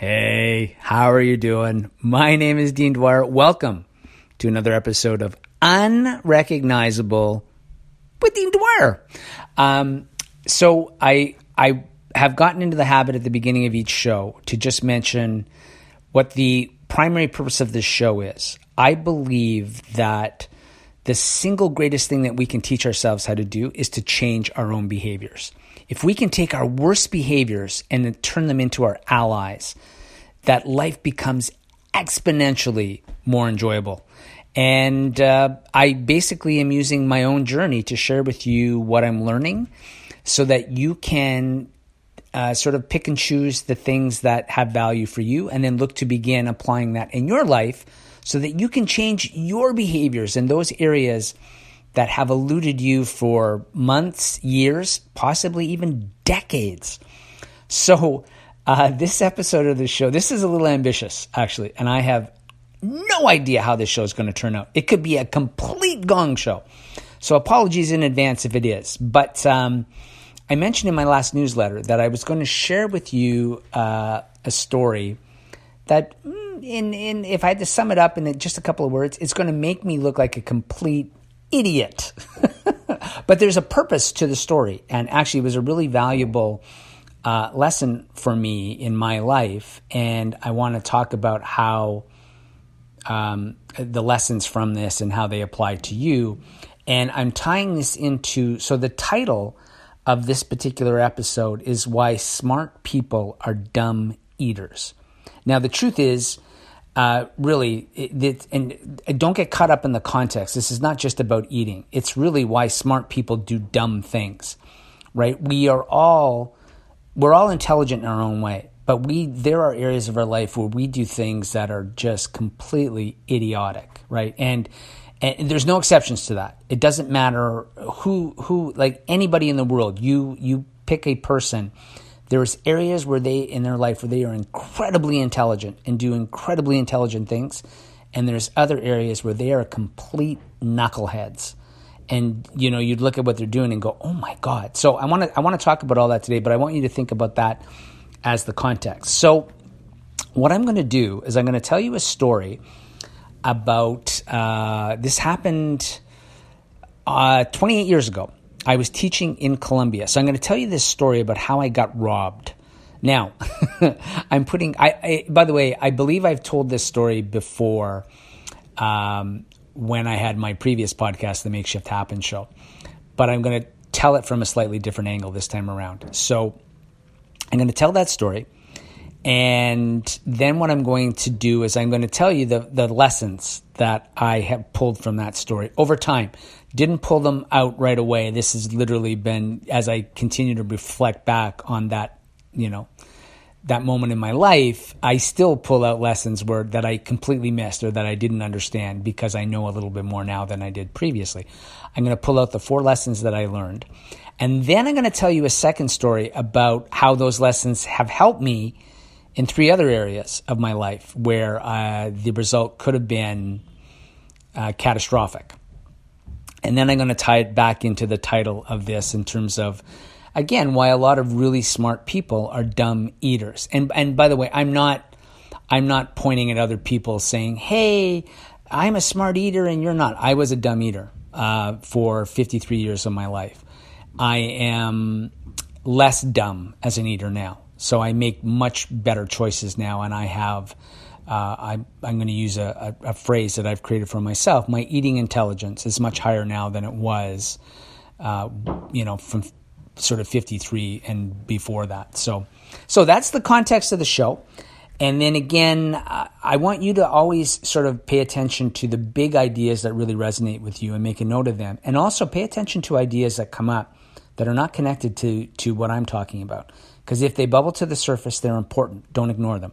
Hey, how are you doing? My name is Dean Dwyer. Welcome to another episode of Unrecognizable with Dean Dwyer. Um, so I I have gotten into the habit at the beginning of each show to just mention what the primary purpose of this show is. I believe that the single greatest thing that we can teach ourselves how to do is to change our own behaviors. If we can take our worst behaviors and turn them into our allies, that life becomes exponentially more enjoyable. And uh, I basically am using my own journey to share with you what I'm learning so that you can uh, sort of pick and choose the things that have value for you and then look to begin applying that in your life so that you can change your behaviors in those areas that have eluded you for months, years, possibly even decades. So, uh, this episode of the show, this is a little ambitious, actually, and I have no idea how this show is going to turn out. It could be a complete gong show. So, apologies in advance if it is. But um, I mentioned in my last newsletter that I was going to share with you uh, a story that, mm, in, in, if I had to sum it up in just a couple of words, it's going to make me look like a complete idiot. but there's a purpose to the story, and actually, it was a really valuable uh, lesson for me in my life. And I want to talk about how um, the lessons from this and how they apply to you. And I'm tying this into so the title of this particular episode is Why Smart People Are Dumb Eaters. Now, the truth is, uh, really, it, it, and don't get caught up in the context. This is not just about eating. It's really why smart people do dumb things, right? We are all, we're all intelligent in our own way, but we, there are areas of our life where we do things that are just completely idiotic, right? And, and there's no exceptions to that. It doesn't matter who, who, like anybody in the world, you, you pick a person there's areas where they in their life where they are incredibly intelligent and do incredibly intelligent things, and there's other areas where they are complete knuckleheads. And you know, you'd look at what they're doing and go, "Oh my god!" So I want to I want to talk about all that today, but I want you to think about that as the context. So what I'm going to do is I'm going to tell you a story about uh, this happened uh, 28 years ago. I was teaching in Colombia. So I'm going to tell you this story about how I got robbed. Now, I'm putting, I, I, by the way, I believe I've told this story before um, when I had my previous podcast, The Makeshift Happen Show, but I'm going to tell it from a slightly different angle this time around. So I'm going to tell that story. And then what I'm going to do is I'm going to tell you the, the lessons that I have pulled from that story over time. Didn't pull them out right away. This has literally been as I continue to reflect back on that, you know, that moment in my life, I still pull out lessons where that I completely missed or that I didn't understand because I know a little bit more now than I did previously. I'm going to pull out the four lessons that I learned. And then I'm going to tell you a second story about how those lessons have helped me in three other areas of my life where uh, the result could have been uh, catastrophic. And then I'm going to tie it back into the title of this in terms of, again, why a lot of really smart people are dumb eaters. And and by the way, I'm not I'm not pointing at other people saying, "Hey, I'm a smart eater and you're not." I was a dumb eater uh, for 53 years of my life. I am less dumb as an eater now. So I make much better choices now, and I have. Uh, I, am going to use a, a, a, phrase that I've created for myself. My eating intelligence is much higher now than it was, uh, you know, from sort of 53 and before that. So, so that's the context of the show. And then again, I want you to always sort of pay attention to the big ideas that really resonate with you and make a note of them. And also pay attention to ideas that come up that are not connected to, to what I'm talking about. Because if they bubble to the surface, they're important. Don't ignore them.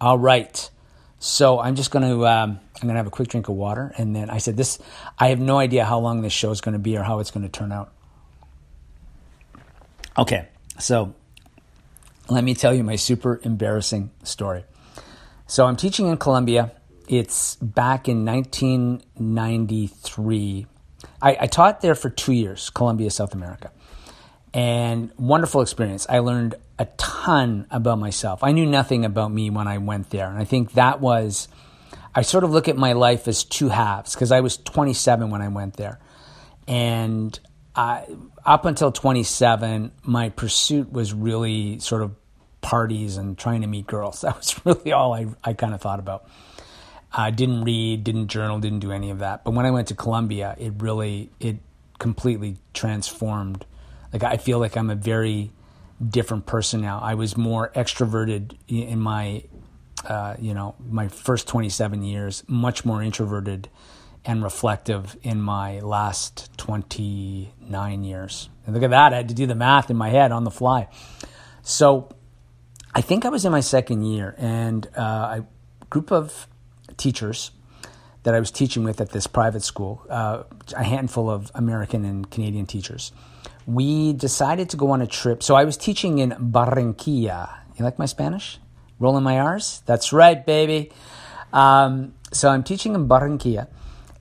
All right. So I'm just going to um, I'm going to have a quick drink of water, and then I said this. I have no idea how long this show is going to be or how it's going to turn out. Okay, so let me tell you my super embarrassing story. So I'm teaching in Colombia. It's back in 1993. I, I taught there for two years, Colombia, South America. And wonderful experience. I learned a ton about myself. I knew nothing about me when I went there. And I think that was, I sort of look at my life as two halves because I was 27 when I went there. And I, up until 27, my pursuit was really sort of parties and trying to meet girls. That was really all I, I kind of thought about. I didn't read, didn't journal, didn't do any of that. But when I went to Colombia, it really, it completely transformed. Like I feel like I'm a very different person now. I was more extroverted in my, uh, you know, my first 27 years, much more introverted and reflective in my last 29 years. And look at that. I had to do the math in my head on the fly. So I think I was in my second year, and uh, a group of teachers that I was teaching with at this private school, uh, a handful of American and Canadian teachers, we decided to go on a trip. So I was teaching in Barranquilla. You like my Spanish? Rolling my R's? That's right, baby. Um, so I'm teaching in Barranquilla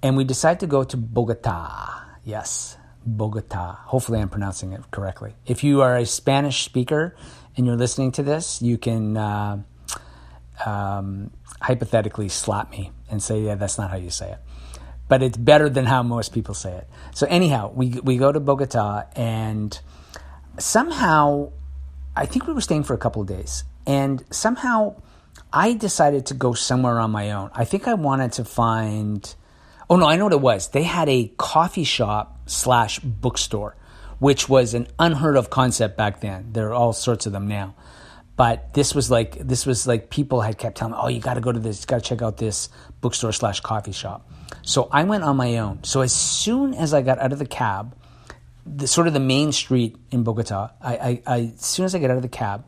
and we decided to go to Bogota. Yes, Bogota. Hopefully, I'm pronouncing it correctly. If you are a Spanish speaker and you're listening to this, you can uh, um, hypothetically slap me and say, "Yeah, that's not how you say it." But it's better than how most people say it. So anyhow, we we go to Bogota and somehow, I think we were staying for a couple of days, and somehow. I decided to go somewhere on my own. I think I wanted to find Oh no, I know what it was. They had a coffee shop slash bookstore, which was an unheard of concept back then. There are all sorts of them now. But this was like this was like people had kept telling me, "Oh, you got to go to this. You got to check out this bookstore slash coffee shop." So I went on my own. So as soon as I got out of the cab, the sort of the main street in Bogota, I, I, I as soon as I get out of the cab,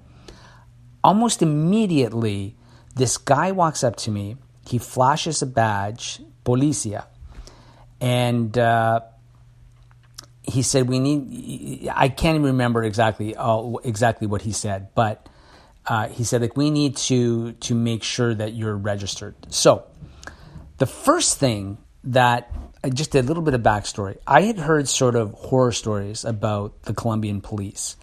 almost immediately, this guy walks up to me. He flashes a badge, Policia, and uh, he said we need. I can't even remember exactly uh, exactly what he said, but uh, he said like we need to to make sure that you're registered. So the first thing that I just did a little bit of backstory. I had heard sort of horror stories about the Colombian police.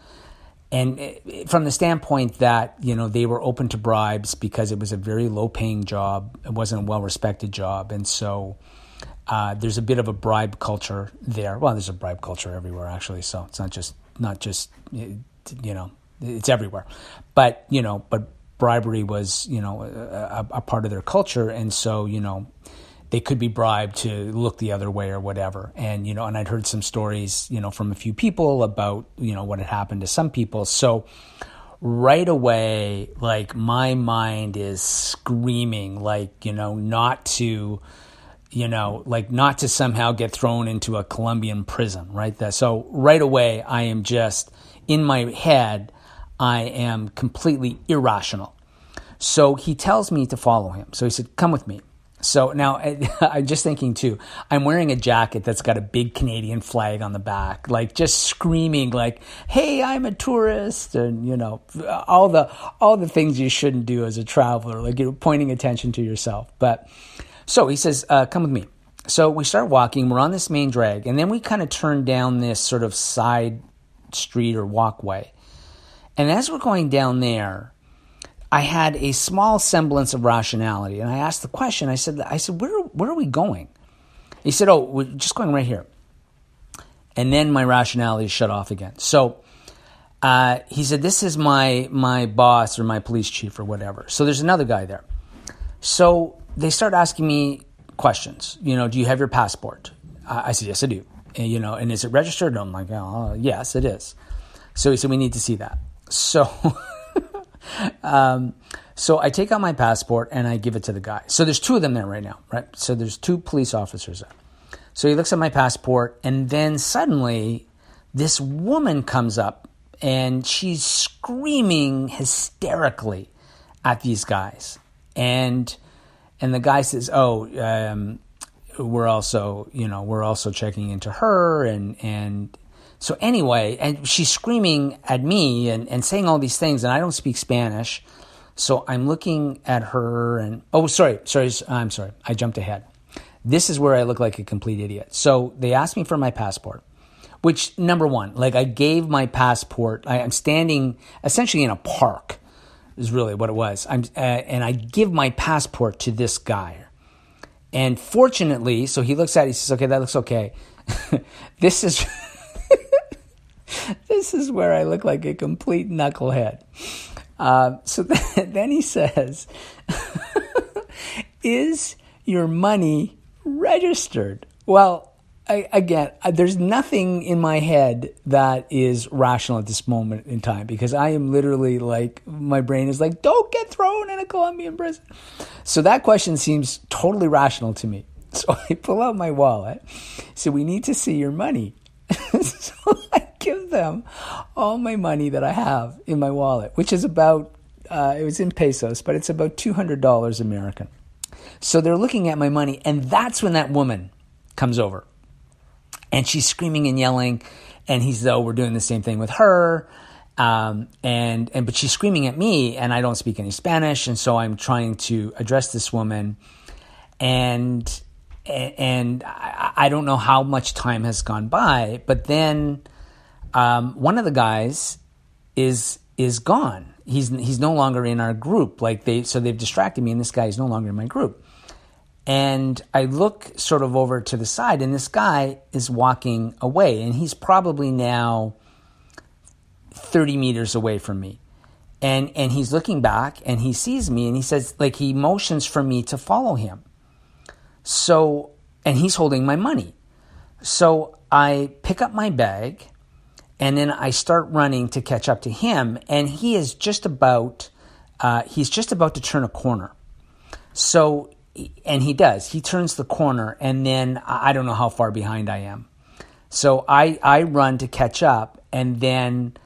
And from the standpoint that, you know, they were open to bribes because it was a very low paying job. It wasn't a well respected job. And so, uh, there's a bit of a bribe culture there. Well, there's a bribe culture everywhere, actually. So it's not just not just you know it's everywhere. But you know, but bribery was you know a, a part of their culture, and so you know they could be bribed to look the other way or whatever. And you know, and I'd heard some stories you know from a few people about you know what had happened to some people. So right away, like my mind is screaming, like you know, not to you know, like not to somehow get thrown into a Colombian prison, right? That, so right away, I am just in my head, I am completely irrational. So he tells me to follow him. So he said, "Come with me." So now I'm just thinking too. I'm wearing a jacket that's got a big Canadian flag on the back, like just screaming, like, "Hey, I'm a tourist," and you know, all the all the things you shouldn't do as a traveler, like you're pointing attention to yourself, but. So he says, uh, Come with me. So we start walking. We're on this main drag, and then we kind of turn down this sort of side street or walkway. And as we're going down there, I had a small semblance of rationality, and I asked the question. I said, "I said, where where are we going?" He said, "Oh, we're just going right here." And then my rationality shut off again. So uh, he said, "This is my my boss or my police chief or whatever." So there's another guy there. So they start asking me questions. You know, do you have your passport? I said, yes, I do. And, you know, and is it registered? And I'm like, oh, yes, it is. So he said, we need to see that. So, um, so I take out my passport and I give it to the guy. So there's two of them there right now, right? So there's two police officers there. So he looks at my passport and then suddenly this woman comes up and she's screaming hysterically at these guys. And and the guy says, "Oh, um, we're also, you know, we're also checking into her," and and so anyway, and she's screaming at me and and saying all these things, and I don't speak Spanish, so I'm looking at her, and oh, sorry, sorry, I'm sorry, I jumped ahead. This is where I look like a complete idiot. So they asked me for my passport. Which number one, like I gave my passport. I, am standing essentially in a park, is really what it was. I'm uh, and I give my passport to this guy, and fortunately, so he looks at it. He says, "Okay, that looks okay." this is. this is where I look like a complete knucklehead. Uh, so then, then he says, Is your money registered? Well, I, again, there's nothing in my head that is rational at this moment in time because I am literally like, my brain is like, don't get thrown in a Colombian prison. So that question seems totally rational to me. So I pull out my wallet. So we need to see your money. so I give them all my money that I have in my wallet, which is about, uh, it was in pesos, but it's about $200 American. So they're looking at my money, and that's when that woman comes over. And she's screaming and yelling, and he's though we're doing the same thing with her. Um, and and but she's screaming at me, and I don't speak any Spanish, and so I'm trying to address this woman, and and I, I don't know how much time has gone by, but then um, one of the guys is is gone. He's he's no longer in our group. Like they so they've distracted me, and this guy is no longer in my group. And I look sort of over to the side, and this guy is walking away, and he's probably now 30 meters away from me. And, and he's looking back and he sees me and he says, like, he motions for me to follow him. So, and he's holding my money. So I pick up my bag and then I start running to catch up to him. And he is just about, uh, he's just about to turn a corner. So and he does. He turns the corner, and then I don't know how far behind I am. So I, I run to catch up, and then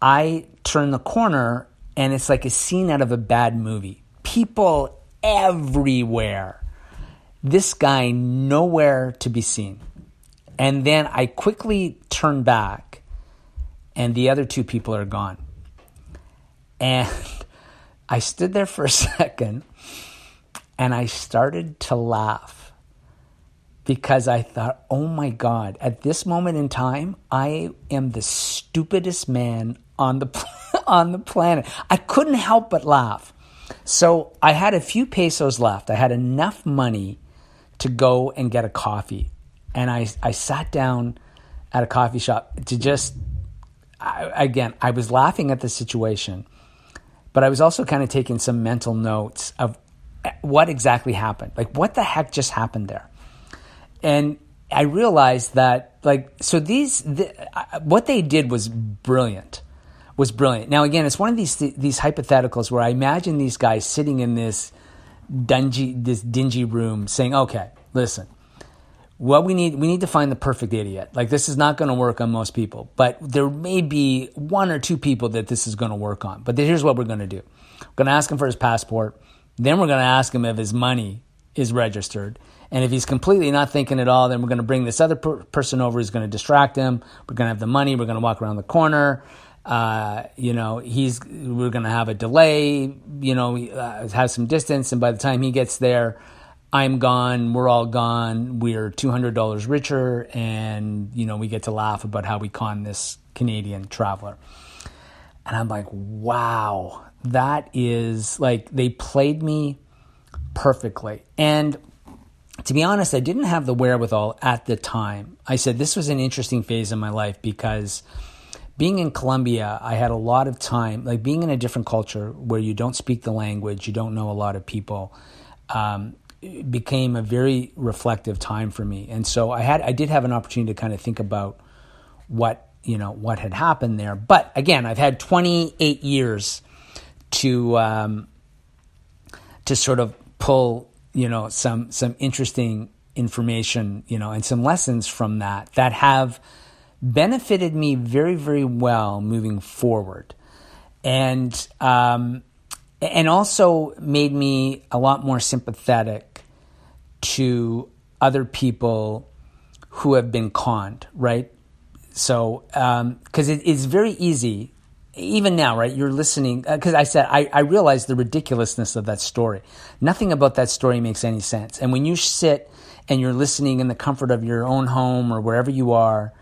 I turn the corner, and it's like a scene out of a bad movie. People everywhere. This guy nowhere to be seen. And then I quickly turn back, and the other two people are gone. And I stood there for a second and I started to laugh because I thought, oh my God, at this moment in time, I am the stupidest man on the, on the planet. I couldn't help but laugh. So I had a few pesos left. I had enough money to go and get a coffee. And I, I sat down at a coffee shop to just, I, again, I was laughing at the situation, but I was also kind of taking some mental notes of what exactly happened. Like, what the heck just happened there? And I realized that, like, so these, the, uh, what they did was brilliant. Was brilliant. Now, again, it's one of these these hypotheticals where I imagine these guys sitting in this dingy this dingy room, saying, "Okay, listen, what we need we need to find the perfect idiot. Like, this is not going to work on most people, but there may be one or two people that this is going to work on. But here's what we're going to do: we're going to ask him for his passport." Then we're going to ask him if his money is registered. And if he's completely not thinking at all, then we're going to bring this other per- person over who's going to distract him. We're going to have the money. We're going to walk around the corner. Uh, you know, he's we're going to have a delay. You know, uh, have some distance, and by the time he gets there, I'm gone. We're all gone. We're two hundred dollars richer, and you know, we get to laugh about how we con this Canadian traveler. And I'm like, wow, that is like they played me perfectly. And to be honest, I didn't have the wherewithal at the time. I said this was an interesting phase in my life because being in Colombia, I had a lot of time, like being in a different culture where you don't speak the language, you don't know a lot of people. Um, became a very reflective time for me, and so I had, I did have an opportunity to kind of think about what you know what had happened there. But again, I've had 28 years to um, to sort of pull you know some some interesting information you know and some lessons from that that have benefited me very very well moving forward and um, and also made me a lot more sympathetic to other people who have been conned right so because um, it, it's very easy even now, right? You're listening because uh, I said I, I realize the ridiculousness of that story. Nothing about that story makes any sense. And when you sit and you're listening in the comfort of your own home or wherever you are,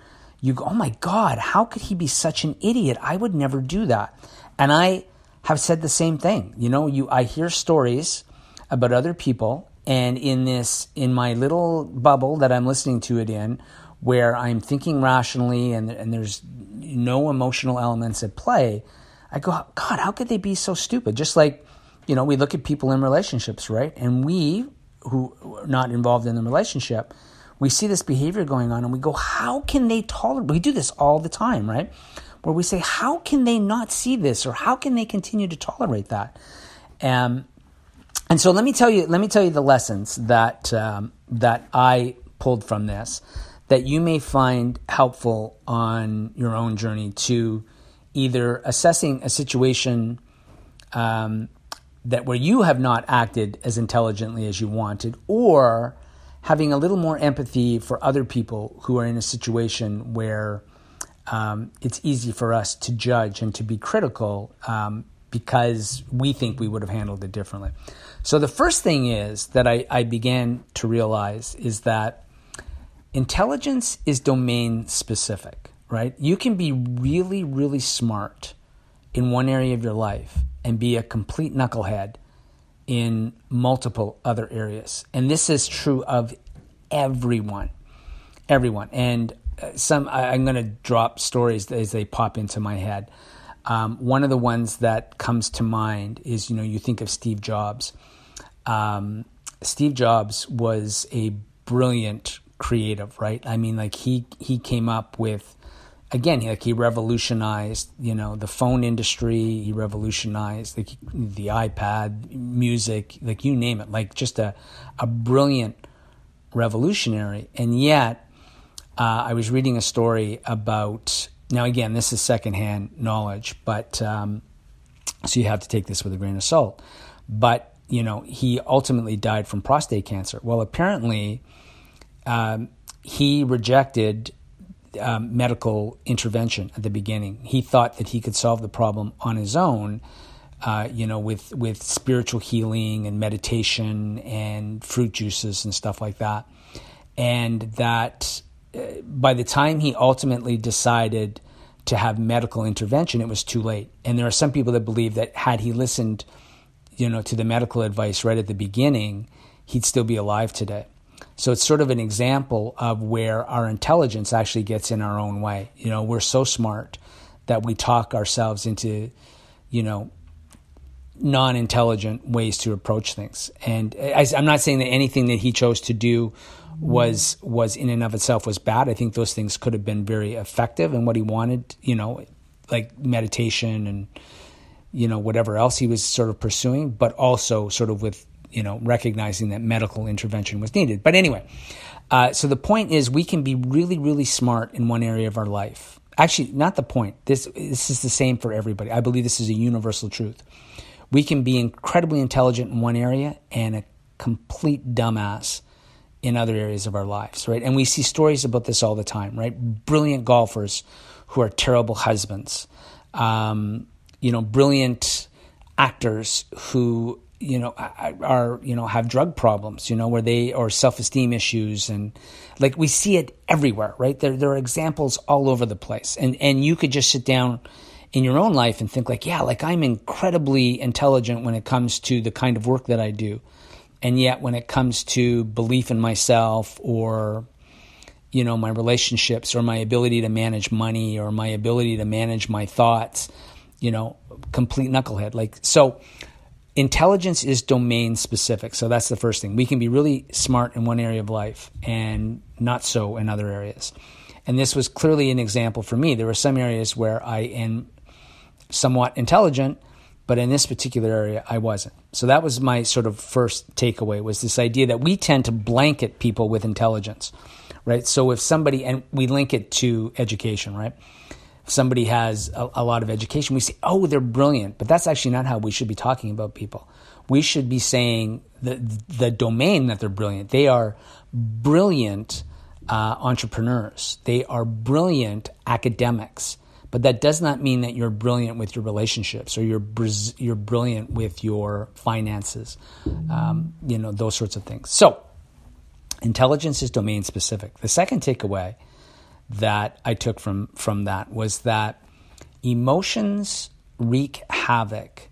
you go, oh my God, how could he be such an idiot? I would never do that. And I have said the same thing. You know, you I hear stories about other people, and in this, in my little bubble that I'm listening to it in, where I'm thinking rationally and, and there's no emotional elements at play, I go, God, how could they be so stupid? Just like, you know, we look at people in relationships, right? And we, who are not involved in the relationship, we see this behavior going on and we go, how can they tolerate? We do this all the time, right? Where we say, how can they not see this or how can they continue to tolerate that? Um, and so let me tell you, let me tell you the lessons that um, that I pulled from this that you may find helpful on your own journey to either assessing a situation um, that where you have not acted as intelligently as you wanted, or having a little more empathy for other people who are in a situation where um, it's easy for us to judge and to be critical um, because we think we would have handled it differently. So the first thing is that I, I began to realize is that intelligence is domain specific, right? You can be really, really smart in one area of your life and be a complete knucklehead in multiple other areas. And this is true of everyone. Everyone. And uh, some, I, am going to drop stories as they pop into my head. Um, one of the ones that comes to mind is, you know, you think of Steve Jobs. Um, Steve Jobs was a brilliant creative, right? I mean, like he he came up with again, like he revolutionized, you know, the phone industry. He revolutionized the, the iPad, music, like you name it, like just a, a brilliant revolutionary. And yet, uh, I was reading a story about, now again, this is secondhand knowledge, but um, so you have to take this with a grain of salt. But, you know, he ultimately died from prostate cancer. Well, apparently, um, he rejected um, medical intervention at the beginning. He thought that he could solve the problem on his own, uh, you know, with with spiritual healing and meditation and fruit juices and stuff like that. And that by the time he ultimately decided to have medical intervention, it was too late. And there are some people that believe that had he listened, you know, to the medical advice right at the beginning, he'd still be alive today. So it's sort of an example of where our intelligence actually gets in our own way. You know, we're so smart that we talk ourselves into, you know, non-intelligent ways to approach things. And I, am not saying that anything that he chose to do was was in and of itself was bad. I think those things could have been very effective and what he wanted. You know, like meditation and you know whatever else he was sort of pursuing, but also sort of with you know, recognizing that medical intervention was needed. But anyway, uh, so the point is we can be really, really smart in one area of our life. Actually, not the point. This this is the same for everybody. I believe this is a universal truth. We can be incredibly intelligent in one area and a complete dumbass in other areas of our lives, right? And we see stories about this all the time, right? Brilliant golfers who are terrible husbands, um, you know, brilliant actors who you know are you know have drug problems you know where they or self-esteem issues and like we see it everywhere right there there are examples all over the place and and you could just sit down in your own life and think like yeah like I'm incredibly intelligent when it comes to the kind of work that I do and yet when it comes to belief in myself or you know my relationships or my ability to manage money or my ability to manage my thoughts you know complete knucklehead like so intelligence is domain specific. So that's the first thing. We can be really smart in one area of life and not so in other areas. And this was clearly an example for me. There were some areas where I am somewhat intelligent, but in this particular area I wasn't. So that was my sort of first takeaway was this idea that we tend to blanket people with intelligence. Right? So if somebody and we link it to education, right? If somebody has a, a, lot of education, we say, oh, they're brilliant. But that's actually not how we should be talking about people. We should be saying the, the domain that they're brilliant. They are brilliant uh, entrepreneurs, they are brilliant academics. But that does not mean that you're brilliant with your relationships or you're, you're brilliant with your finances, um, you know, those sorts of things. So, intelligence is domain specific. The second takeaway that I took from from that was that emotions wreak havoc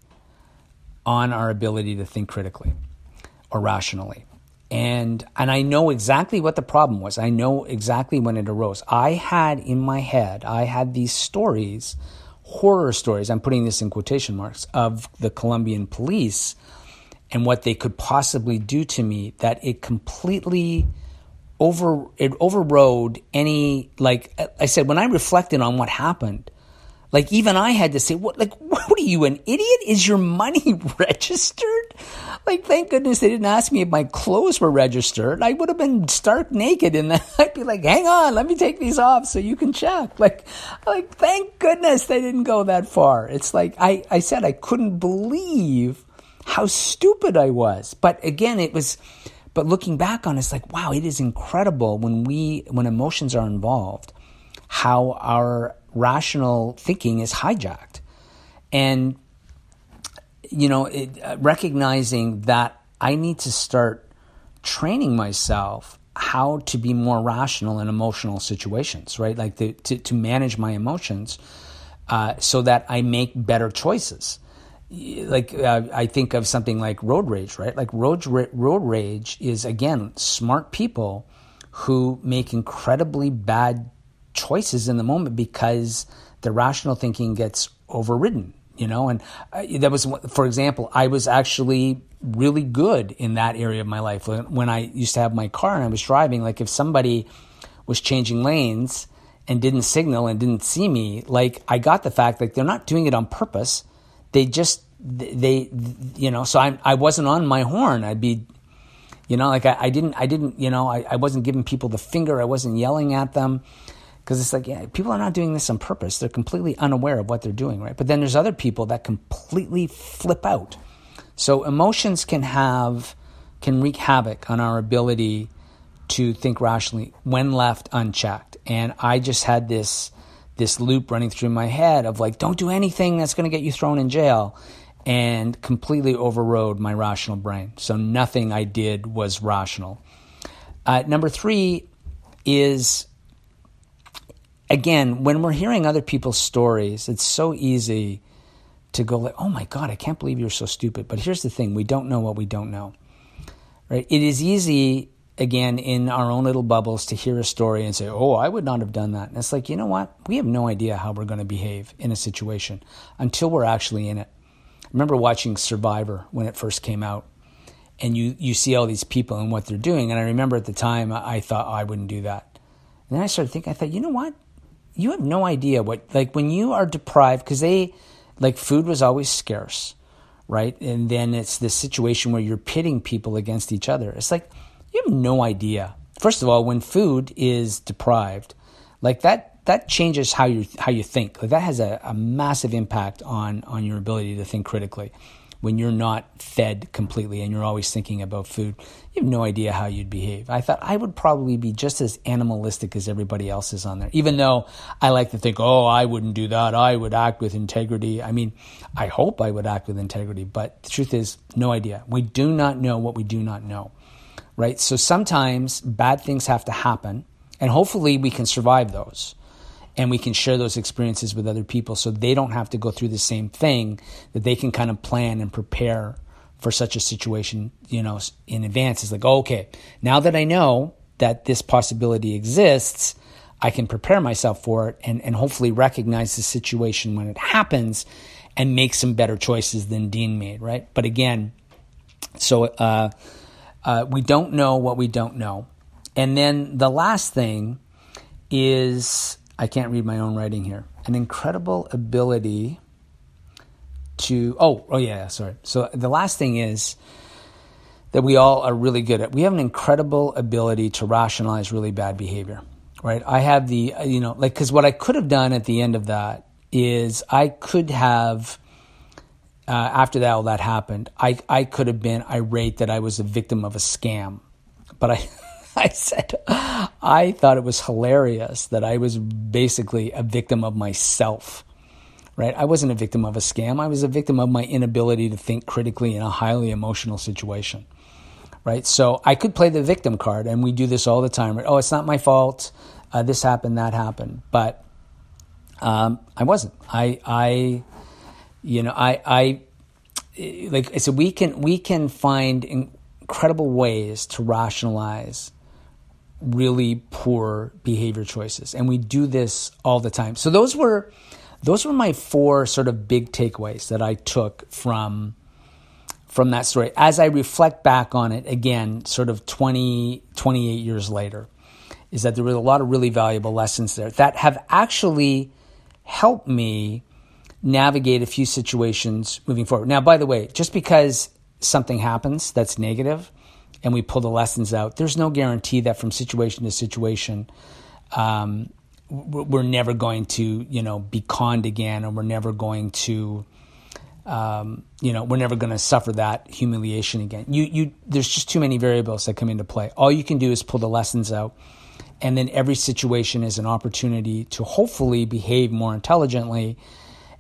on our ability to think critically or rationally. And and I know exactly what the problem was. I know exactly when it arose. I had in my head, I had these stories, horror stories, I'm putting this in quotation marks, of the Colombian police and what they could possibly do to me that it completely over it overrode any like I said when I reflected on what happened like even I had to say, what like what are you an idiot? Is your money registered? Like thank goodness they didn't ask me if my clothes were registered. I would have been stark naked and I'd be like, hang on, let me take these off so you can check. Like like thank goodness they didn't go that far. It's like I, I said I couldn't believe how stupid I was. But again, it was but looking back on it, it's like, wow, it is incredible when we when emotions are involved, how our rational thinking is hijacked. And, you know, it, uh, recognizing that I need to start training myself how to be more rational in emotional situations, right? Like the, to, to manage my emotions uh, so that I make better choices. Like uh, I think of something like road rage, right? Like road road rage is again smart people who make incredibly bad choices in the moment because the rational thinking gets overridden you know? And uh, that was for example i was actually really good in that area of my life when i used to have my car and i was driving. Like if somebody was changing lanes and didn't signal and didn't see me like i got the fact that they're not doing it on purpose. They just they you know so i i wasn't on my horn. I'd be you know like i, I didn't i didn't you know I, I wasn't giving people the finger. I wasn't yelling at them because it's like yeah, people are not doing this on purpose. They're completely unaware of what they're doing, right? But then there's other people that completely flip out. So emotions can have can wreak havoc on our ability to think rationally when left unchecked. And I just had this this loop running through my head of like, don't do anything that's going to get you thrown in jail, and completely overrode my rational brain. So nothing I did was rational. Uh, number three is again, when we're hearing other people's stories, it's so easy to go like, "Oh my god, I can't believe you're so stupid." But here's the thing, we don't know what we don't know. Right? It is easy again in our own little bubbles to hear a story and say, "Oh, I would not have done that." And it's like, "You know what? We have no idea how we're going to behave in a situation until we're actually in it." I remember watching Survivor when it first came out. And you, you see all these people and what they're doing. And I remember at the time, I thought, oh, I wouldn't do that. And then I started thinking, I thought, you know what? You have no idea what like when you are deprived because they like food was always scarce right? And then it's this situation where you're pitting people against each other. It's like you have no idea. First of all when food is deprived like that that changes how you how you think. Like that has a, a massive impact on on your ability to think critically when you're not fed completely and you're always thinking about food, you have no idea how you'd behave. I thought I would probably be just as animalistic as everybody else is on there, even though I like to think, oh, I wouldn't do that. I would act with integrity. I mean, I hope I would act with integrity, but the truth is, no idea. We do not know what we do not know, right? So sometimes bad things have to happen, and hopefully we can survive those and we can share those experiences with other people so they don't have to go through the same thing that they can kind of plan and prepare for such a situation you know in advance. It's like oh, okay now that i know that this possibility exists i can prepare myself for it and, and hopefully recognize the situation when it happens and make some better choices than dean made right? But again so uh, uh, we don't know what we don't know. And then the last thing is I can't read my own writing here. An incredible ability to oh oh yeah sorry. So the last thing is that we all are really good at. We have an incredible ability to rationalize really bad behavior, right? I have the you know like because what I could have done at the end of that is I could have. Uh, after that all that happened, I I could have been irate that I was a victim of a scam, but I I said, I thought it was hilarious that I was basically a victim of myself. Right? I wasn't a victim of a scam. I was a victim of my inability to think critically in a highly emotional situation. Right? So I could play the victim card, and we do this all the time. Right? Oh, it's not my fault. uh, this happened, that happened, but um, I wasn't. I, I, you know, I, I, like I said, we can we can find incredible ways to rationalize really poor behavior choices, and we do this all the time. So those were those were my four sort of big takeaways that I took from from that story as I reflect back on it again, sort of 20, 28 years later, is that there were a lot of really valuable lessons there that have actually helped me navigate a few situations moving forward. Now, by the way, just because something happens that's negative and we pull the lessons out, there's no guarantee that from situation to situation, um, we're never going to, you know, be conned again, or we're never going to, um, you know, we're never going to suffer that humiliation again. You, you, there's just too many variables that come into play. All you can do is pull the lessons out, and then every situation is an opportunity to hopefully behave more intelligently,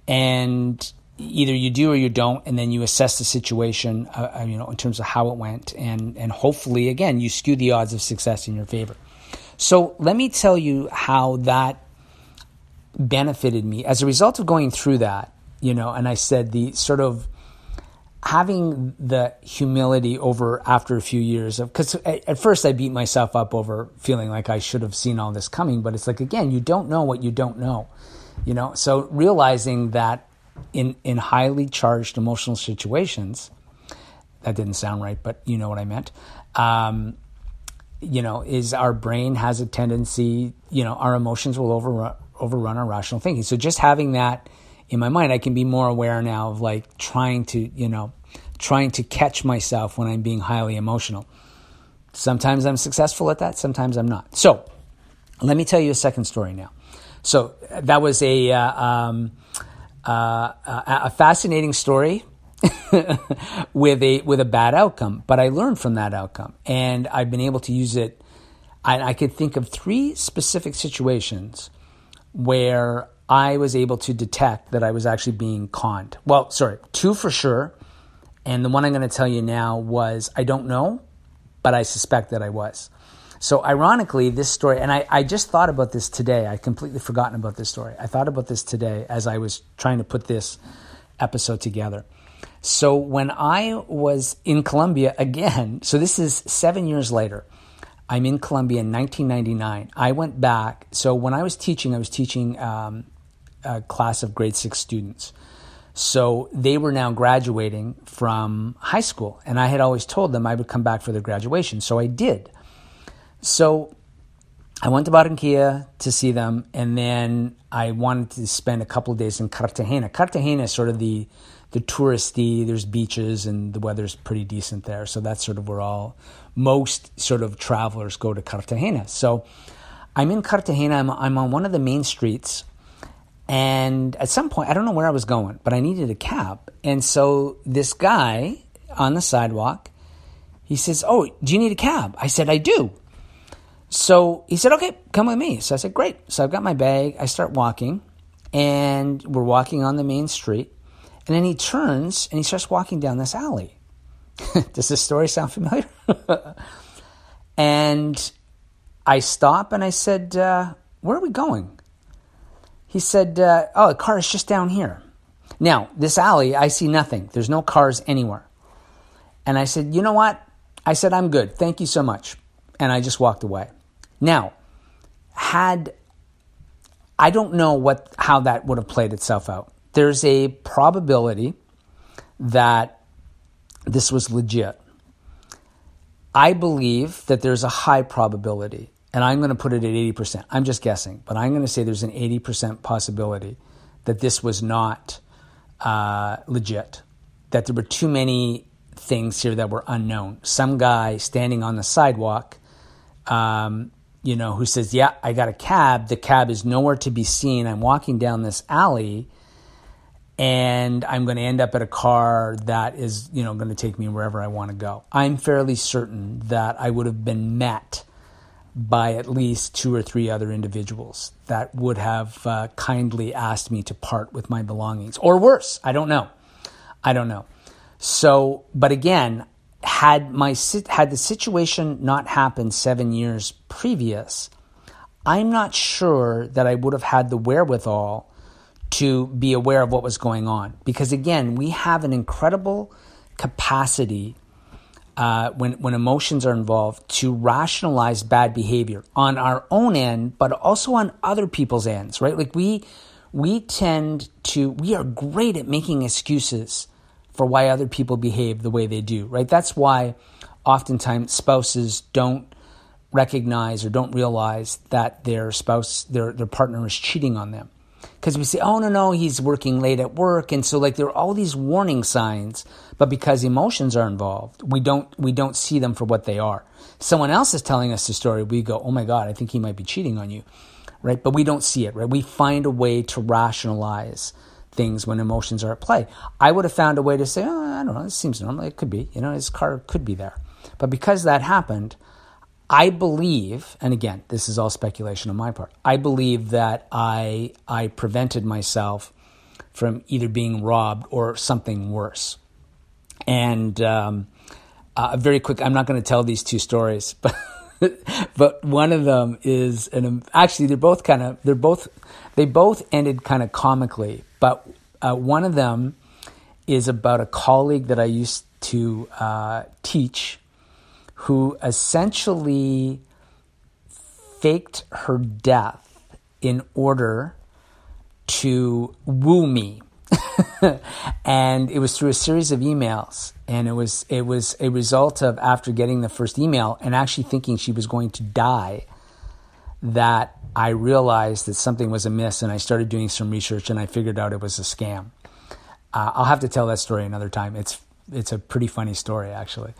and either you do or you don't, and then you assess the situation, uh, uh you know, in terms of how it went, and and hopefully, again, you skew the odds of success in your favor. So let me tell you how that benefited me as a result of going through that you know, and I said the sort of having the humility over after a few years of because at first I beat myself up over feeling like I should have seen all this coming, but it's like again, you don't know what you don't know, you know. So realizing that in in highly charged emotional situations, that didn't sound right, but you know what I meant. Um, you know, is our brain has a tendency, you know, our emotions will overrun, overrun our rational thinking. So just having that in my mind, I can be more aware now of like trying to, you know, trying to catch myself when I'm being highly emotional. Sometimes I'm successful at that, sometimes I'm not. So, let me tell you a second story now. So, that was a, uh, um, uh, a fascinating story with a with a bad outcome, but I learned from that outcome, and I've been able to use it. I, I could think of three specific situations where I was able to detect that I was actually being conned. Well, sorry, two for sure. And the one I'm going to tell you now was I don't know, but I suspect that I was. So, ironically, this story, and I, I just thought about this today. I completely forgotten about this story. I thought about this today as I was trying to put this episode together. So, when I was in Colombia again, so this is seven years later, I'm in Colombia in 1999. I went back. So, when I was teaching, I was teaching um, a class of grade six students. So they were now graduating from high school, and I had always told them I would come back for their graduation. So I did. So I went to Barranquilla to see them, and then I wanted to spend a couple of days in Cartagena. Cartagena is sort of the the touristy. There's beaches, and the weather's pretty decent there. So that's sort of where all most sort of travelers go to Cartagena. So I'm in Cartagena. I'm, I'm on one of the main streets and at some point, I don't know where I was going, but I needed a cab. And so this guy on the sidewalk, he says, Oh, do you need a cab? I said, I do. So he said, Okay, come with me. So I said, Great. So I've got my bag. I start walking, and we're walking on the main street. And then he turns and he starts walking down this alley. Does this story sound familiar? and I stop and I said, uh, Where are we going? He said, uh, Oh, the car is just down here. Now, this alley, I see nothing. There's no cars anywhere. And I said, You know what? I said, I'm good. Thank you so much. And I just walked away. Now, had I don't know what how that would have played itself out. There's a probability that this was legit. I believe that there's a high probability and I'm going to put it at 80%. I'm just guessing, but I'm going to say there's an 80% possibility that this was not uh, legit, that there were too many things here that were unknown. Some guy standing on the sidewalk, um, you know, who says, Yeah, I got a cab. The cab is nowhere to be seen. I'm walking down this alley and I'm going to end up at a car that is, you know, going to take me wherever I want to go. I'm fairly certain that I would have been met by at least two or three other individuals that would have uh, kindly asked me to part with my belongings, or worse. I don't know. I don't know. So, but again, had my had the situation not happened seven years previous, I'm not sure that I would have had the wherewithal to be aware of what was going on. Because again, we have an incredible capacity uh, when, when emotions are involved to rationalize bad behavior on our own end, but also on other people's ends, right? Like we, we tend to, we are great at making excuses for why other people behave the way they do, right? That's why oftentimes spouses don't recognize or don't realize that their spouse, their, their partner is cheating on them. Because we say, oh, no, no, he's working late at work. And so, like, there are all these warning signs, but because emotions are involved, we don't, we don't see them for what they are. Someone else is telling us the story. We go, oh my God, I think he might be cheating on you, right? But we don't see it, right? We find a way to rationalize things when emotions are at play. I would have found a way to say, oh, I don't know, it seems normal. It could be, you know, his car could be there. But because that happened, I believe, and again, this is all speculation on my part. I believe that I I prevented myself from either being robbed or something worse. And um, uh, very quick, I'm not going to tell these two stories, but but one of them is, and actually they're both kind of they're both they both ended kind of comically, but uh, one of them is about a colleague that I used to uh, teach who essentially faked her death in order to woo me. and it was through a series of emails and it was it was a result of after getting the first email and actually thinking she was going to die that I realized that something was amiss and I started doing some research and I figured out it was a scam. Uh, I'll have to tell that story another time. It's it's a pretty funny story actually.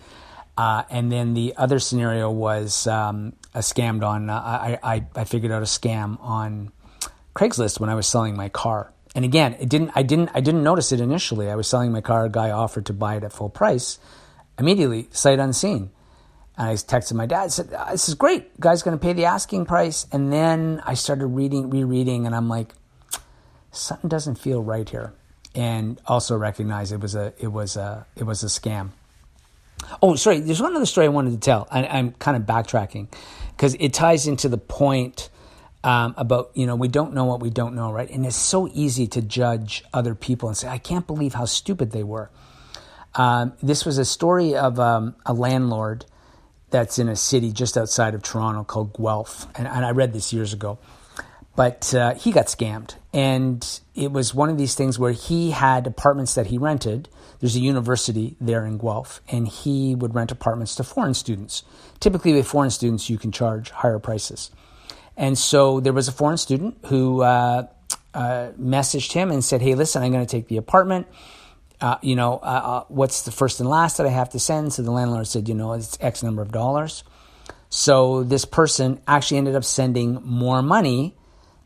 Uh, and then the other scenario was um, a scammed on. Uh, I, I, I figured out a scam on Craigslist when I was selling my car. And again, it didn't. I didn't. I didn't notice it initially. I was selling my car. A guy offered to buy it at full price. Immediately, sight unseen. And I texted my dad. I Said, uh, "This is great. Guy's going to pay the asking price." And then I started reading, rereading, and I'm like, something doesn't feel right here. And also recognize it was a. It was a. It was a scam. Oh, sorry. There's one other story I wanted to tell. I, am kind of backtracking because it ties into the point um, about you know we don't know what we don't know, right? And it's so easy to judge other people and say, "I can't believe how stupid they were." Um, this was a story of um, a landlord that's in a city just outside of Toronto called Guelph, and, and I read this years ago. But uh, he got scammed, and it was one of these things where he had apartments that he rented there's a university there in Guelph, and he would rent apartments to foreign students. Typically, with foreign students, you can charge higher prices. And so there was a foreign student who uh, uh, messaged him and said, "Hey, listen, I'm going to take the apartment. Uh, you know, uh, uh, what's the first and last that I have to send?" So the landlord said, "You know, it's X number of dollars." So this person actually ended up sending more money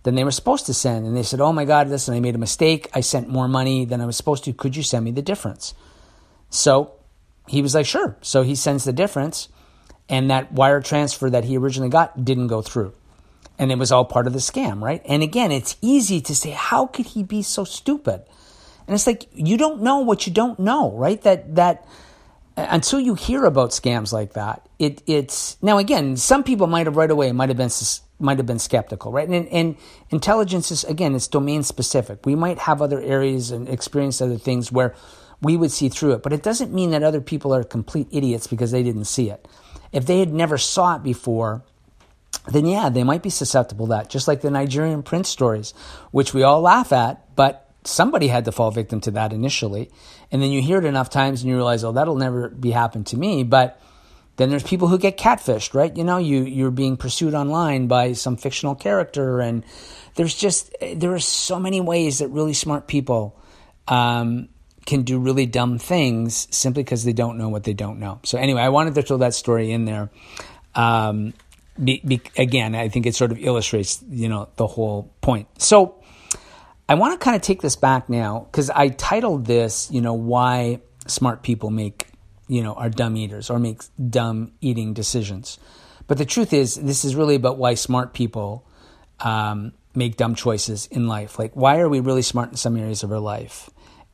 than they were supposed to send. And they said, Oh my God, listen, I made a mistake. I sent more money than I was supposed to. Could you send me the difference? So he was like, Sure. So he sends the difference. And that wire transfer that he originally got didn't go through. And it was all part of the scam, right? And again, it's easy to say, How could he be so stupid? And it's like, you don't know what you don't know, right? That, that, uh, until you hear about scams like that, it, it's now again. Some people might have right away might have been might have been skeptical, right? And, and intelligence is again, it's domain specific. We might have other areas and experience other things where we would see through it, but it doesn't mean that other people are complete idiots because they didn't see it. If they had never saw it before, then yeah, they might be susceptible to that. Just like the Nigerian prince stories, which we all laugh at, but somebody had to fall victim to that initially. And then you hear it enough times and you realize, oh, that'll never be happen to me. But then there's people who get catfished, right? You know, you you're being pursued online by some fictional character, and there's just there are so many ways that really smart people um, can do really dumb things simply because they don't know what they don't know. So anyway, I wanted to throw that story in there. Um, be, be, again, I think it sort of illustrates you know the whole point. So I want to kind of take this back now because I titled this, you know, why smart people make you know, are dumb eaters or make dumb eating decisions. But the truth is, this is really about why smart people um, make dumb choices in life. Like, why are we really smart in some areas of our life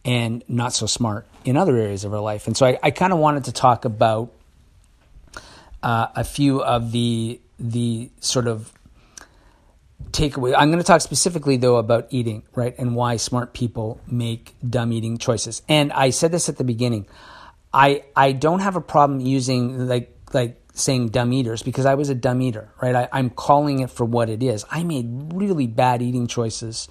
and not so smart in other areas of our life? And so I, I kind of wanted to talk about uh, a few of the the sort of takeaway. I'm going to talk specifically though about eating, right, and why smart people make dumb eating choices. And I said this at the beginning. I I don't have a problem using like like saying dumb eaters because I was a dumb eater, right? I, I'm calling it for what it is. I made really bad eating choices,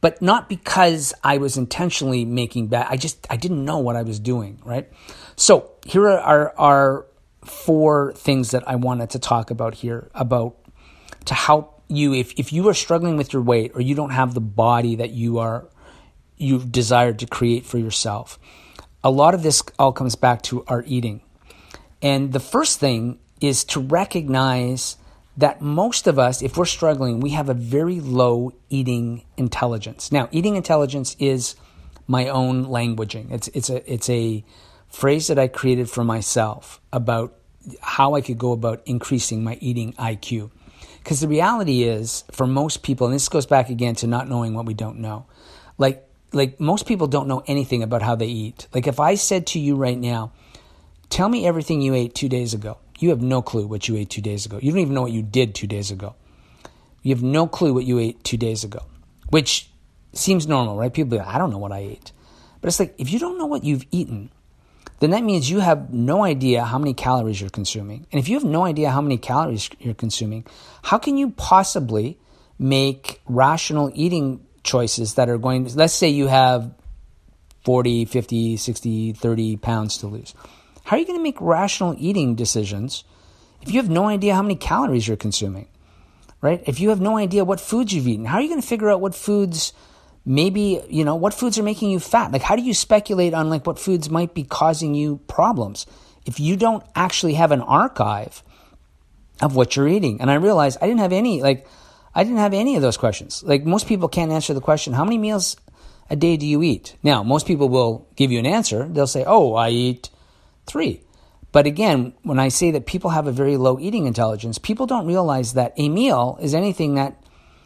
but not because I was intentionally making bad. I just I didn't know what I was doing, right? So here are our, our four things that I wanted to talk about here about to help you if if you are struggling with your weight or you don't have the body that you are you've desired to create for yourself. A lot of this all comes back to our eating. And the first thing is to recognize that most of us, if we're struggling, we have a very low eating intelligence. Now, eating intelligence is my own languaging. It's it's a it's a phrase that I created for myself about how I could go about increasing my eating IQ. Because the reality is, for most people, and this goes back again to not knowing what we don't know, like like most people don't know anything about how they eat. Like if I said to you right now, tell me everything you ate two days ago, you have no clue what you ate two days ago. You don't even know what you did two days ago. You have no clue what you ate two days ago, which seems normal, right? People like, I don't know what I ate. But it's like, if you don't know what you've eaten, then that means you have no idea how many calories you're consuming. And if you have no idea how many calories you're consuming, how can you possibly make rational eating choices that are going to, let's say you have 40, 50, 60, 30 pounds to lose. How are you going to make rational eating decisions if you have no idea how many calories you're consuming? Right? If you have no idea what foods you've eaten, how are you going to figure out what foods maybe, you know, what foods are making you fat? Like how do you speculate on like what foods might be causing you problems if you don't actually have an archive of what you're eating? And I realized I didn't have any like I didn't have any of those questions. Like most people can't answer the question, how many meals a day do you eat? Now, most people will give you an answer. They'll say, "Oh, I eat three. But again, when I say that people have a very low eating intelligence, people don't realize that a meal is anything that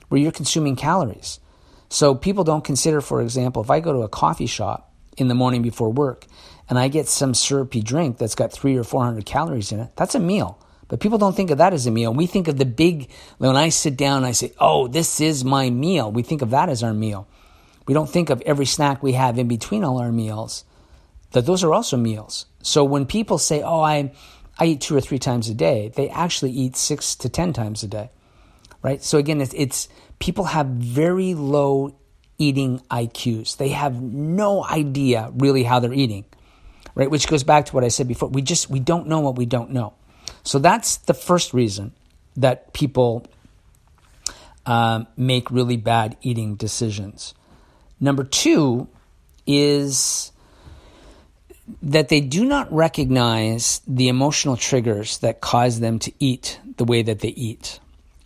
where you're consuming calories. So people don't consider, for example, if I go to a coffee shop in the morning before work and I get some syrupy drink that's got three or four hundred calories in it, that's a meal. But people don't think of that as a meal. We think of the big, when I sit down, I say, oh, this is my meal. We think of that as our meal. We don't think of every snack we have in between all our meals, that those are also meals. So when people say, "Oh, I I eat two or three times a day," they actually eat six to ten times a day, right? So again, it's, it's people have very low eating IQs. They have no idea really how they're eating, right? Which goes back to what I said before. We just we don't know what we don't know. So that's the first reason that people um, make really bad eating decisions. Number two is that they do not recognize the emotional triggers that cause them to eat the way that they eat.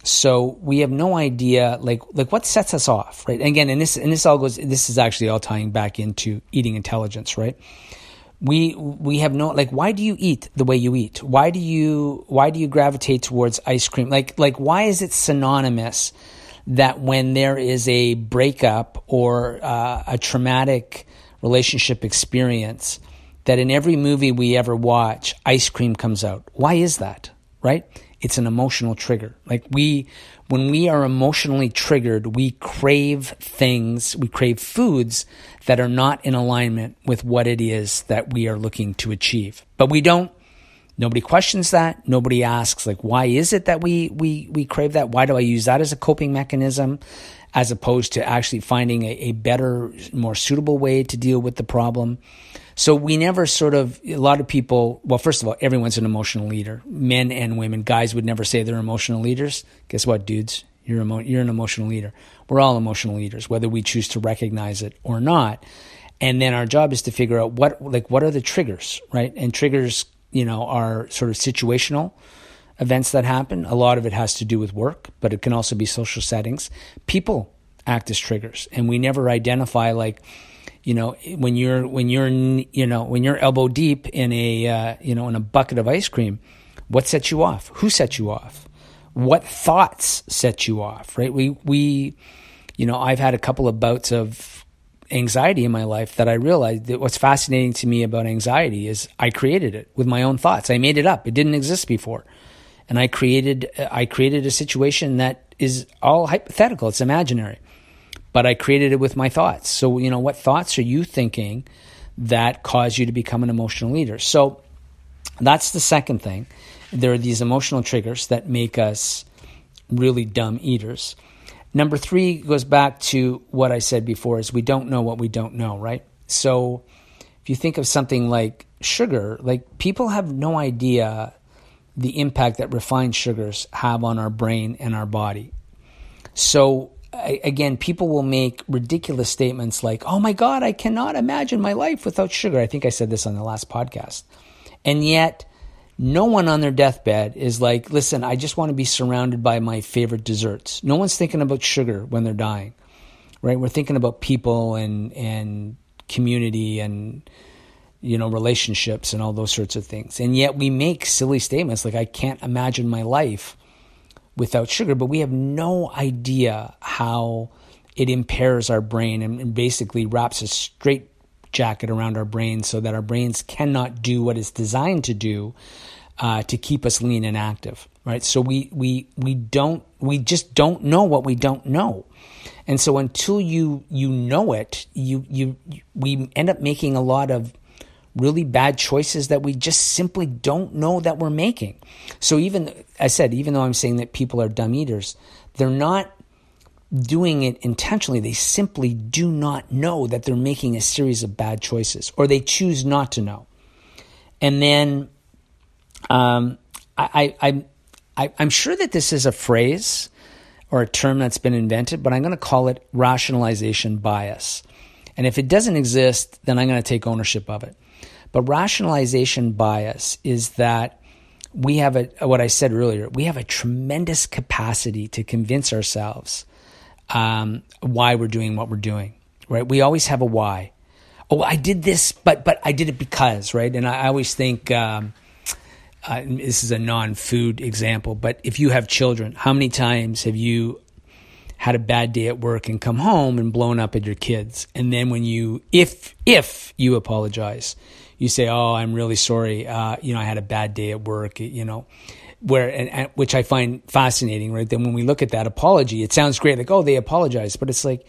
So we have no idea, like, like what sets us off, right? And again, and this, and this all goes, this is actually all tying back into eating intelligence, right? We, we have no, like, why do you eat the way you eat? Why do you, why do you gravitate towards ice cream? Like, like, why is it synonymous that when there is a breakup or uh, a traumatic relationship experience, that in every movie we ever watch, ice cream comes out. Why is that? Right? It's an emotional trigger. Like we, when we are emotionally triggered, we crave things, we crave foods that are not in alignment with what it is that we are looking to achieve. But we don't, nobody questions that. Nobody asks, like, why is it that we, we, we crave that? Why do I use that as a coping mechanism? As opposed to actually finding a, a better, more suitable way to deal with the problem. So we never sort of, a lot of people, well, first of all, everyone's an emotional eater, men and women. Guys would never say they're emotional eaters. Guess what, dudes? You're, emo- you're an emotional eater. We're all emotional eaters, whether we choose to recognize it or not. And then our job is to figure out what, like, what are the triggers, right? And triggers, you know, are sort of situational events that happen. A lot of it has to do with work, but it can also be social settings. People act as triggers, and we never identify, like, you know when you're when you're you know when you're elbow deep in a uh, you know in a bucket of ice cream what sets you off? Who sets you off? What thoughts set you off right? We we you know i've had a couple of bouts of anxiety in my life that i realized that what's fascinating to me about anxiety is i created it with my own thoughts. I made it up. It didn't exist before. And i created i created a situation that is all hypothetical, it's imaginary. But I created it with my thoughts. So, you know, what thoughts are you thinking that cause you to become an emotional eater? So, that's the second thing. There are these emotional triggers that make us really dumb eaters. Number three goes back to what I said before is we don't know what we don't know, right? So if you think of something like sugar, like people have no idea the impact that refined sugars have on our brain and our body. So again, people will make ridiculous statements like, "Oh my god, I cannot imagine my life without sugar." I think I said this on the last podcast. And yet no one on their deathbed is like, listen, I just want to be surrounded by my favorite desserts. No one's thinking about sugar when they're dying, right? We're thinking about people and, and community and, you know, relationships and all those sorts of things. And yet we make silly statements like, I can't imagine my life without sugar, but we have no idea how it impairs our brain and, and basically wraps a straight jacket around our brains so that our brains cannot do what it's designed to do uh, to keep us lean and active right? So we we we don't we just don't know what we don't know. And so until you you know it you you we end up making a lot of really bad choices that we just simply don't know that we're making so even i said even though i'm saying that people are dumb eaters they're not doing it intentionally. They simply do not know that they're making a series of bad choices, or they choose not to know. And then um, I, I, I, I'm sure that this is a phrase or a term that's been invented, but I'm going to call it rationalization bias. And if it doesn't exist, then I'm going to take ownership of it. But rationalization bias is that we have a, what I said earlier, we have a tremendous capacity to convince ourselves um, why we're doing what we're doing, right? We always have a why. Oh, I did this, but but I did it because, right? And I, I always think um, uh, this is a non-food example, but if you have children, how many times have you had a bad day at work and come home and blown up at your kids, and then when you, if if you apologize, you say, "Oh, I'm really sorry. Uh, you know, I had a bad day at work." You know, where and, and, which I find fascinating, right? Then when we look at that apology, it sounds great, like oh they apologized, but it's like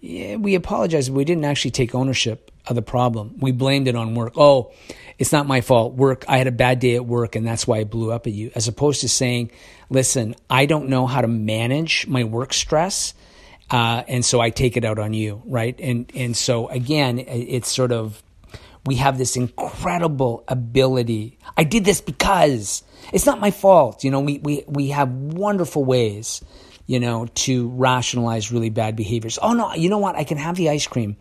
yeah, we apologized, but we didn't actually take ownership of the problem. We blamed it on work. Oh, it's not my fault. Work. I had a bad day at work, and that's why I blew up at you. As opposed to saying, listen, I don't know how to manage my work stress. Uh, and so I take it out on you, right? And and so again, it's sort of we have this incredible ability. I did this because it's not my fault. You know, we, we, we have wonderful ways, you know, to rationalize really bad behaviors. Oh no, you know what? I can have the ice cream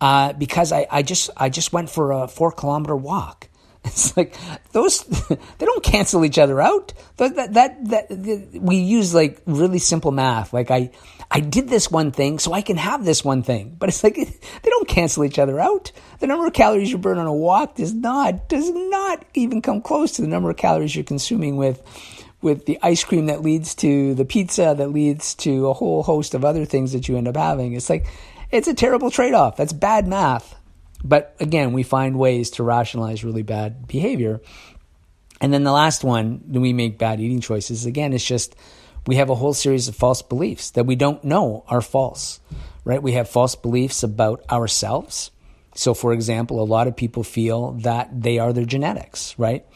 uh, because I, I just I just went for a four kilometer walk. It's like those they don't cancel each other out. That, that that, that we use like really simple math. Like I I did this one thing so I can have this one thing. But it's like they don't cancel each other out. The number of calories you burn on a walk does not does not even come close to the number of calories you're consuming with with the ice cream that leads to the pizza that leads to a whole host of other things that you end up having. It's like it's a terrible trade-off. That's bad math. But again, we find ways to rationalize really bad behavior. And then the last one, we make bad eating choices, again, it's just we have a whole series of false beliefs that we don't know are false, right? We have false beliefs about ourselves. So, for example, a lot of people feel that they are their genetics, right?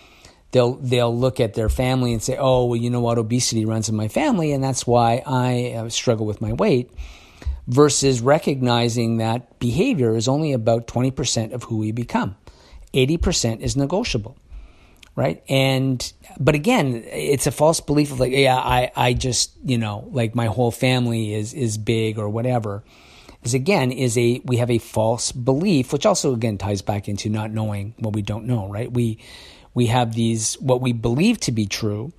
They'll they'll look at their family and say, "Oh, well, you know what? Obesity runs in my family, and that's why I uh, struggle with my weight." Versus recognizing that behavior is only about 20% of who we become. 80% is negotiable. Right. And, but again, it's a false belief of like, yeah, I, I just, you know, like my whole family is, is big or whatever. Is again, is a, we have a false belief, which also again ties back into not knowing what we don't know, right? We, we have these, what we believe to be true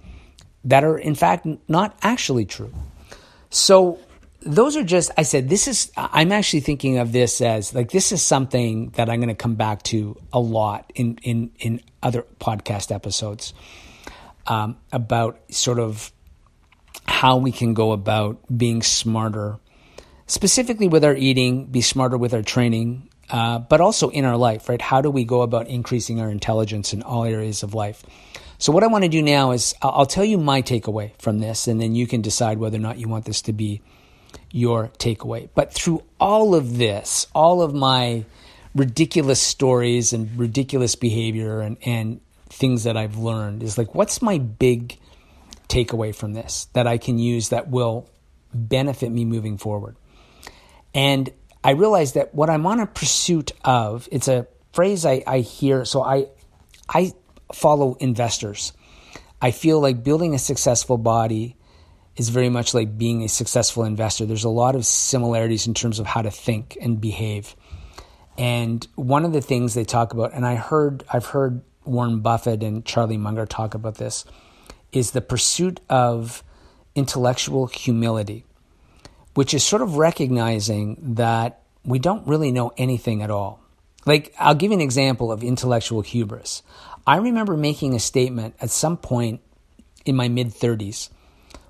that are in fact not actually true. So those are just i said this is i'm actually thinking of this as like this is something that i'm going to come back to a lot in in in other podcast episodes um, about sort of how we can go about being smarter specifically with our eating be smarter with our training uh, but also in our life right? How do we go about increasing our intelligence in all areas of life? So, what I want to do now is I'll tell you my takeaway from this, and then you can decide whether or not you want this to be your takeaway. But through all of this, all of my ridiculous stories and ridiculous behavior and, and things that I've learned is like, what's my big takeaway from this that I can use that will benefit me moving forward? And I realized that what I'm on a pursuit of, it's a phrase I, I hear. So I, I follow investors. I feel like building a successful body is very much like being a successful investor. There's a lot of similarities in terms of how to think and behave. And one of the things they talk about, and I heard, I've heard Warren Buffett and Charlie Munger talk about this, is the pursuit of intellectual humility, which is sort of recognizing that we don't really know anything at all. Like, I'll give you an example of intellectual hubris. I remember making a statement at some point in my mid 30s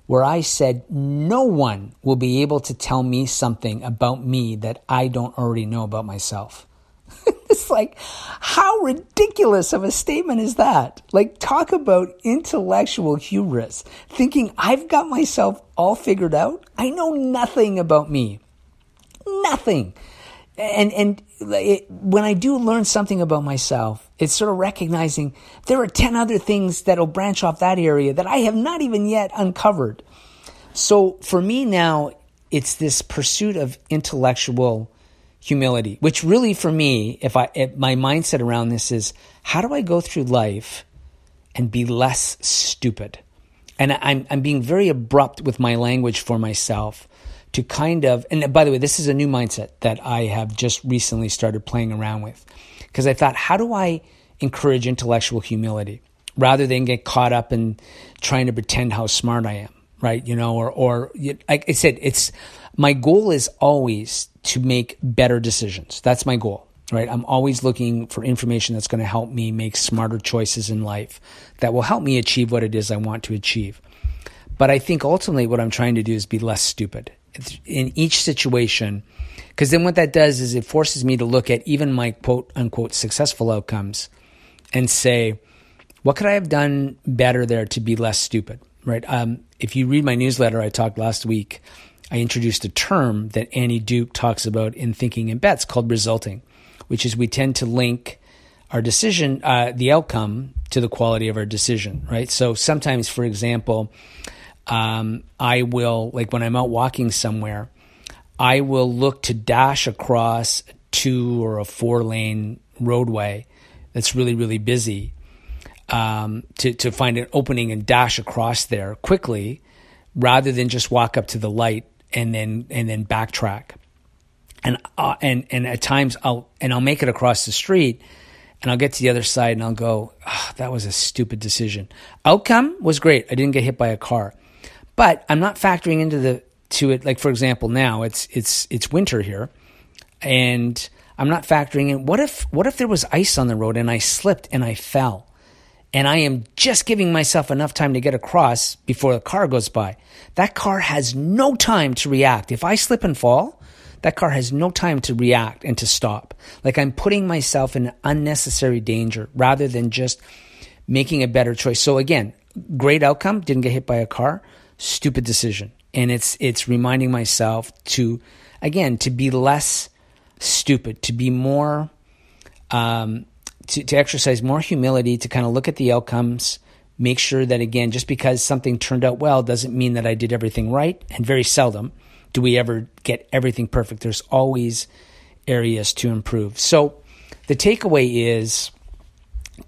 where I said, No one will be able to tell me something about me that I don't already know about myself. it's like, how ridiculous of a statement is that? Like, talk about intellectual hubris, thinking I've got myself all figured out. I know nothing about me. Nothing. And, and it, when I do learn something about myself, it's sort of recognizing there are 10 other things that'll branch off that area that I have not even yet uncovered. So for me now, it's this pursuit of intellectual humility, which really for me, if I, if my mindset around this is how do I go through life and be less stupid? And I'm, I'm being very abrupt with my language for myself to kind of, and by the way, this is a new mindset that I have just recently started playing around with. Because I thought, how do I encourage intellectual humility rather than get caught up in trying to pretend how smart I am, right? You know, or, or like I said, it's, my goal is always to make better decisions. That's my goal, right? I'm always looking for information that's going to help me make smarter choices in life that will help me achieve what it is I want to achieve. But I think ultimately what I'm trying to do is be less stupid in each situation. Because then what that does is it forces me to look at even my quote unquote successful outcomes and say, what could I have done better there to be less stupid, right? Um, if you read my newsletter, I talked last week, I introduced a term that Annie Duke talks about in Thinking in Bets called resulting, which is we tend to link our decision, uh, the outcome, to the quality of our decision, right? So sometimes, for example, um, I will, like when I'm out walking somewhere, I will look to dash across a two or a four lane roadway that's really, really busy um, to, to find an opening and dash across there quickly rather than just walk up to the light and then and then backtrack. And uh, and and at times I'll and I'll make it across the street and I'll get to the other side and I'll go, oh, that was a stupid decision. Outcome was great. I didn't get hit by a car. But I'm not factoring into the to it like for example now it's it's it's winter here and I'm not factoring in what if what if there was ice on the road and I slipped and I fell and I am just giving myself enough time to get across before the car goes by. That car has no time to react. If I slip and fall, that car has no time to react and to stop. Like I'm putting myself in unnecessary danger rather than just making a better choice. So again, great outcome, didn't get hit by a car stupid decision. And it's it's reminding myself to again to be less stupid, to be more um, to, to exercise more humility, to kind of look at the outcomes, make sure that again, just because something turned out well doesn't mean that I did everything right. And very seldom do we ever get everything perfect. There's always areas to improve. So the takeaway is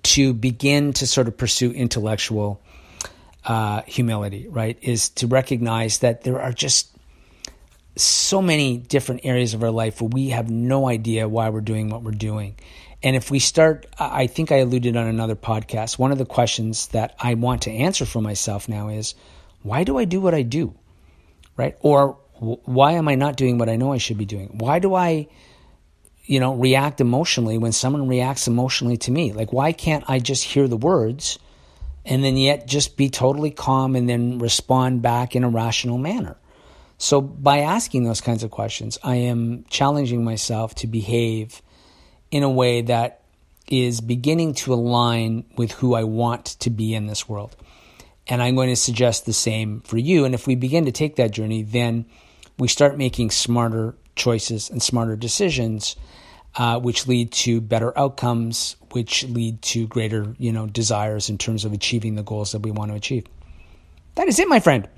to begin to sort of pursue intellectual uh, humility, right? Is to recognize that there are just so many different areas of our life where we have no idea why we're doing what we're doing. And if we start, I think I alluded on another podcast, one of the questions that I want to answer for myself now is why do I do what I do? Right? Or why am I not doing what I know I should be doing? Why do I, you know, react emotionally when someone reacts emotionally to me? Like, why can't I just hear the words? And then yet just be totally calm and then respond back in a rational manner. So, by asking those kinds of questions, I am challenging myself to behave in a way that is beginning to align with who I want to be in this world. And I'm going to suggest the same for you. And if we begin to take that journey, then we start making smarter choices and smarter decisions, uh, which lead to better outcomes, which lead to greater, you know, desires in terms of achieving the goals that we want to achieve. That is it, my friend.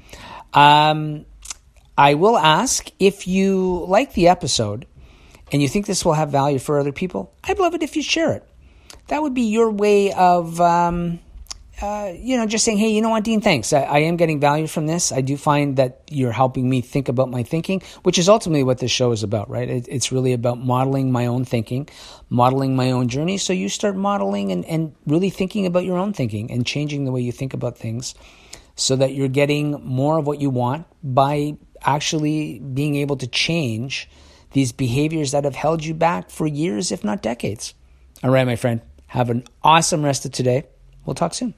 Um, I will ask if you like the episode and you think this will have value for other people. I'd love it if you share it. That would be your way of. Um, uh, you know, just saying, hey, you know what, Dean, thanks. I, I, am getting value from this. I do find that you're helping me think about my thinking, which is ultimately what this show is about, right? It, it's really about modeling my own thinking, modeling my own journey. So you start modeling and, and really thinking about your own thinking and changing the way you think about things so that you're getting more of what you want by actually being able to change these behaviors that have held you back for years, if not decades. All right, my friend, have an awesome rest of today. We'll talk soon.